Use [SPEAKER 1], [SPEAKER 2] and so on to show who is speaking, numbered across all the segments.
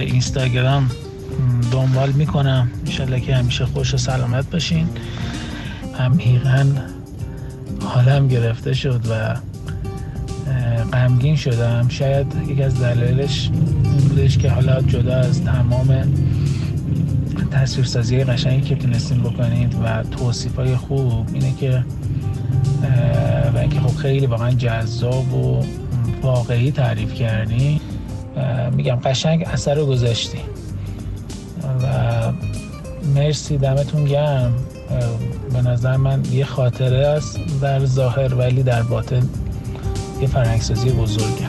[SPEAKER 1] اینستاگرام دنبال می‌کنم. انشالله که همیشه خوش و سلامت باشین. عمیقا حالم گرفته شد و غمگین شدم. شاید یکی از دلایلش این بودش که حالا جدا از تمام تصویرسازی قشنگی که تونستیم بکنید و توصیف های خوب اینه که و اینکه خب خیلی واقعا جذاب و واقعی تعریف کردی میگم قشنگ اثر رو گذاشتی. و مرسی دمتون گرم. به نظر من یه خاطره است در ظاهر ولی در باطن یه فرهنگسازی بزرگه.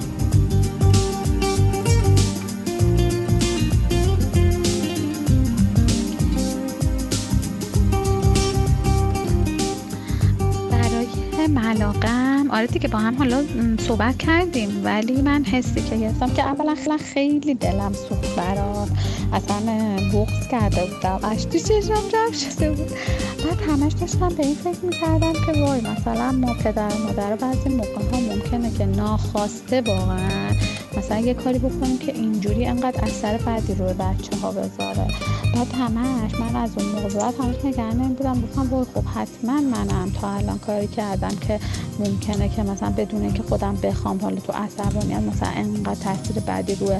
[SPEAKER 2] ملاقم آره دیگه با هم حالا صحبت کردیم ولی من حسی که هستم که اولا خیلی دلم سوخت برات. اصلا بغض کرده بودم. اش تو چشم جمع شده بود. بعد همش داشتم به این فکر می‌کردم که وای مثلا ما پدر مادر بعضی موقع ها ممکنه که ناخواسته واقعا مثلا یه کاری بکنیم که اینجوری انقدر اثر بدی روی بچه ها بذاره. بعد همش من از اون موقع بعد همش نگران بودم گفتم وای خب حتما منم تا الان کاری کردم که ممکنه که مثلا بدون که خودم بخوام حالا تو عصبانیت مثلا انقدر تاثیر بدی روی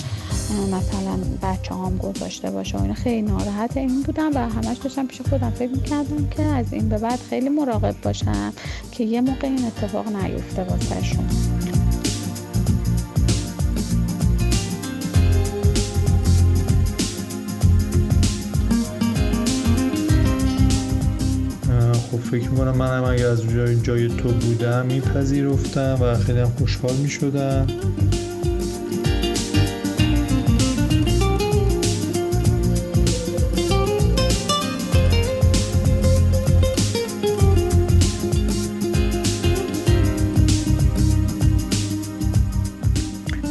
[SPEAKER 2] مثلا بچه هم گذاشته باشه و خیلی ناراحت این بودم و همش داشتم پیش خودم فکر می‌کردم که از این به بعد خیلی مراقب باشم که یه موقع این اتفاق نیفته واسه
[SPEAKER 3] فکر می‌کنم منم اگر از جای, جای تو بودم میپذیرفتم و خیلی هم خوشحال می‌شدم.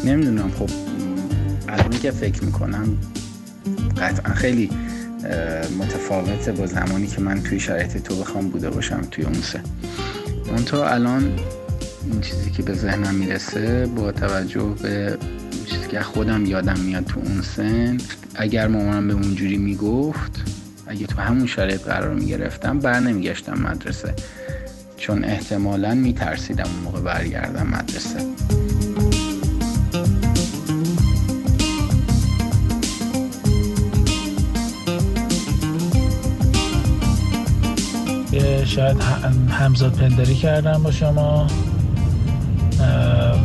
[SPEAKER 4] نمی‌دونم خب الان که فکر می‌کنم قطعا خیلی متفاوته با زمانی که من توی شرایط تو بخوام بوده باشم توی اون سه. اون تو الان این چیزی که به ذهنم می‌رسه با توجه به چیزی که خودم یادم میاد تو اون سن اگر مامانم به اونجوری می‌گفت اگه تو همون شرایط قرار می‌گرفتم بر نمیگشتم مدرسه. چون احتمالا میترسیدم اون موقع برگردم مدرسه.
[SPEAKER 1] شاید همزاد پندری کردم با شما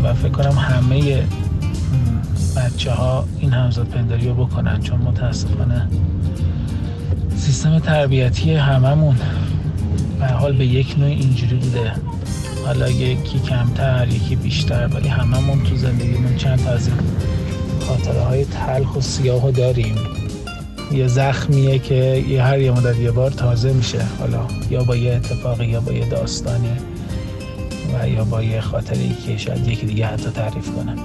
[SPEAKER 1] و فکر کنم همه بچه ها این همزاد پندری رو بکنن چون متاسفانه سیستم تربیتی هممون به حال به یک نوع اینجوری بوده. حالا یکی کمتر یکی بیشتر ولی هممون تو زندگیمون چند تا از این خاطره های تلخ و سیاه داریم. یه زخمیه که یه هر یه مدت یه بار تازه میشه. حالا یا با یه اتفاقی یا با یه داستانی و یا با یه خاطری که شاید یکی دیگه حتی تعریف کنه.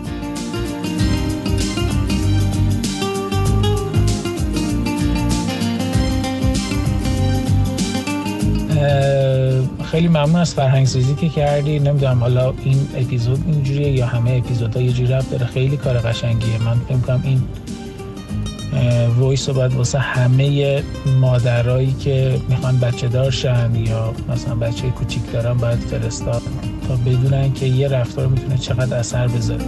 [SPEAKER 1] خیلی ممنون از فرهنگ سازی که کردی. نمی‌دونم حالا این اپیزود اینجوریه یا همه اپیزودها یه جوری رفت داره. خیلی کار قشنگیه. من فکر کنم این وایس رو باید واسه همه مادرایی که می‌خوان بچه دارشن یا مثلا بچه کوچیک دارن باید فرستاد تا بدونن که یه رفتار می‌تونه چقدر اثر بذاره.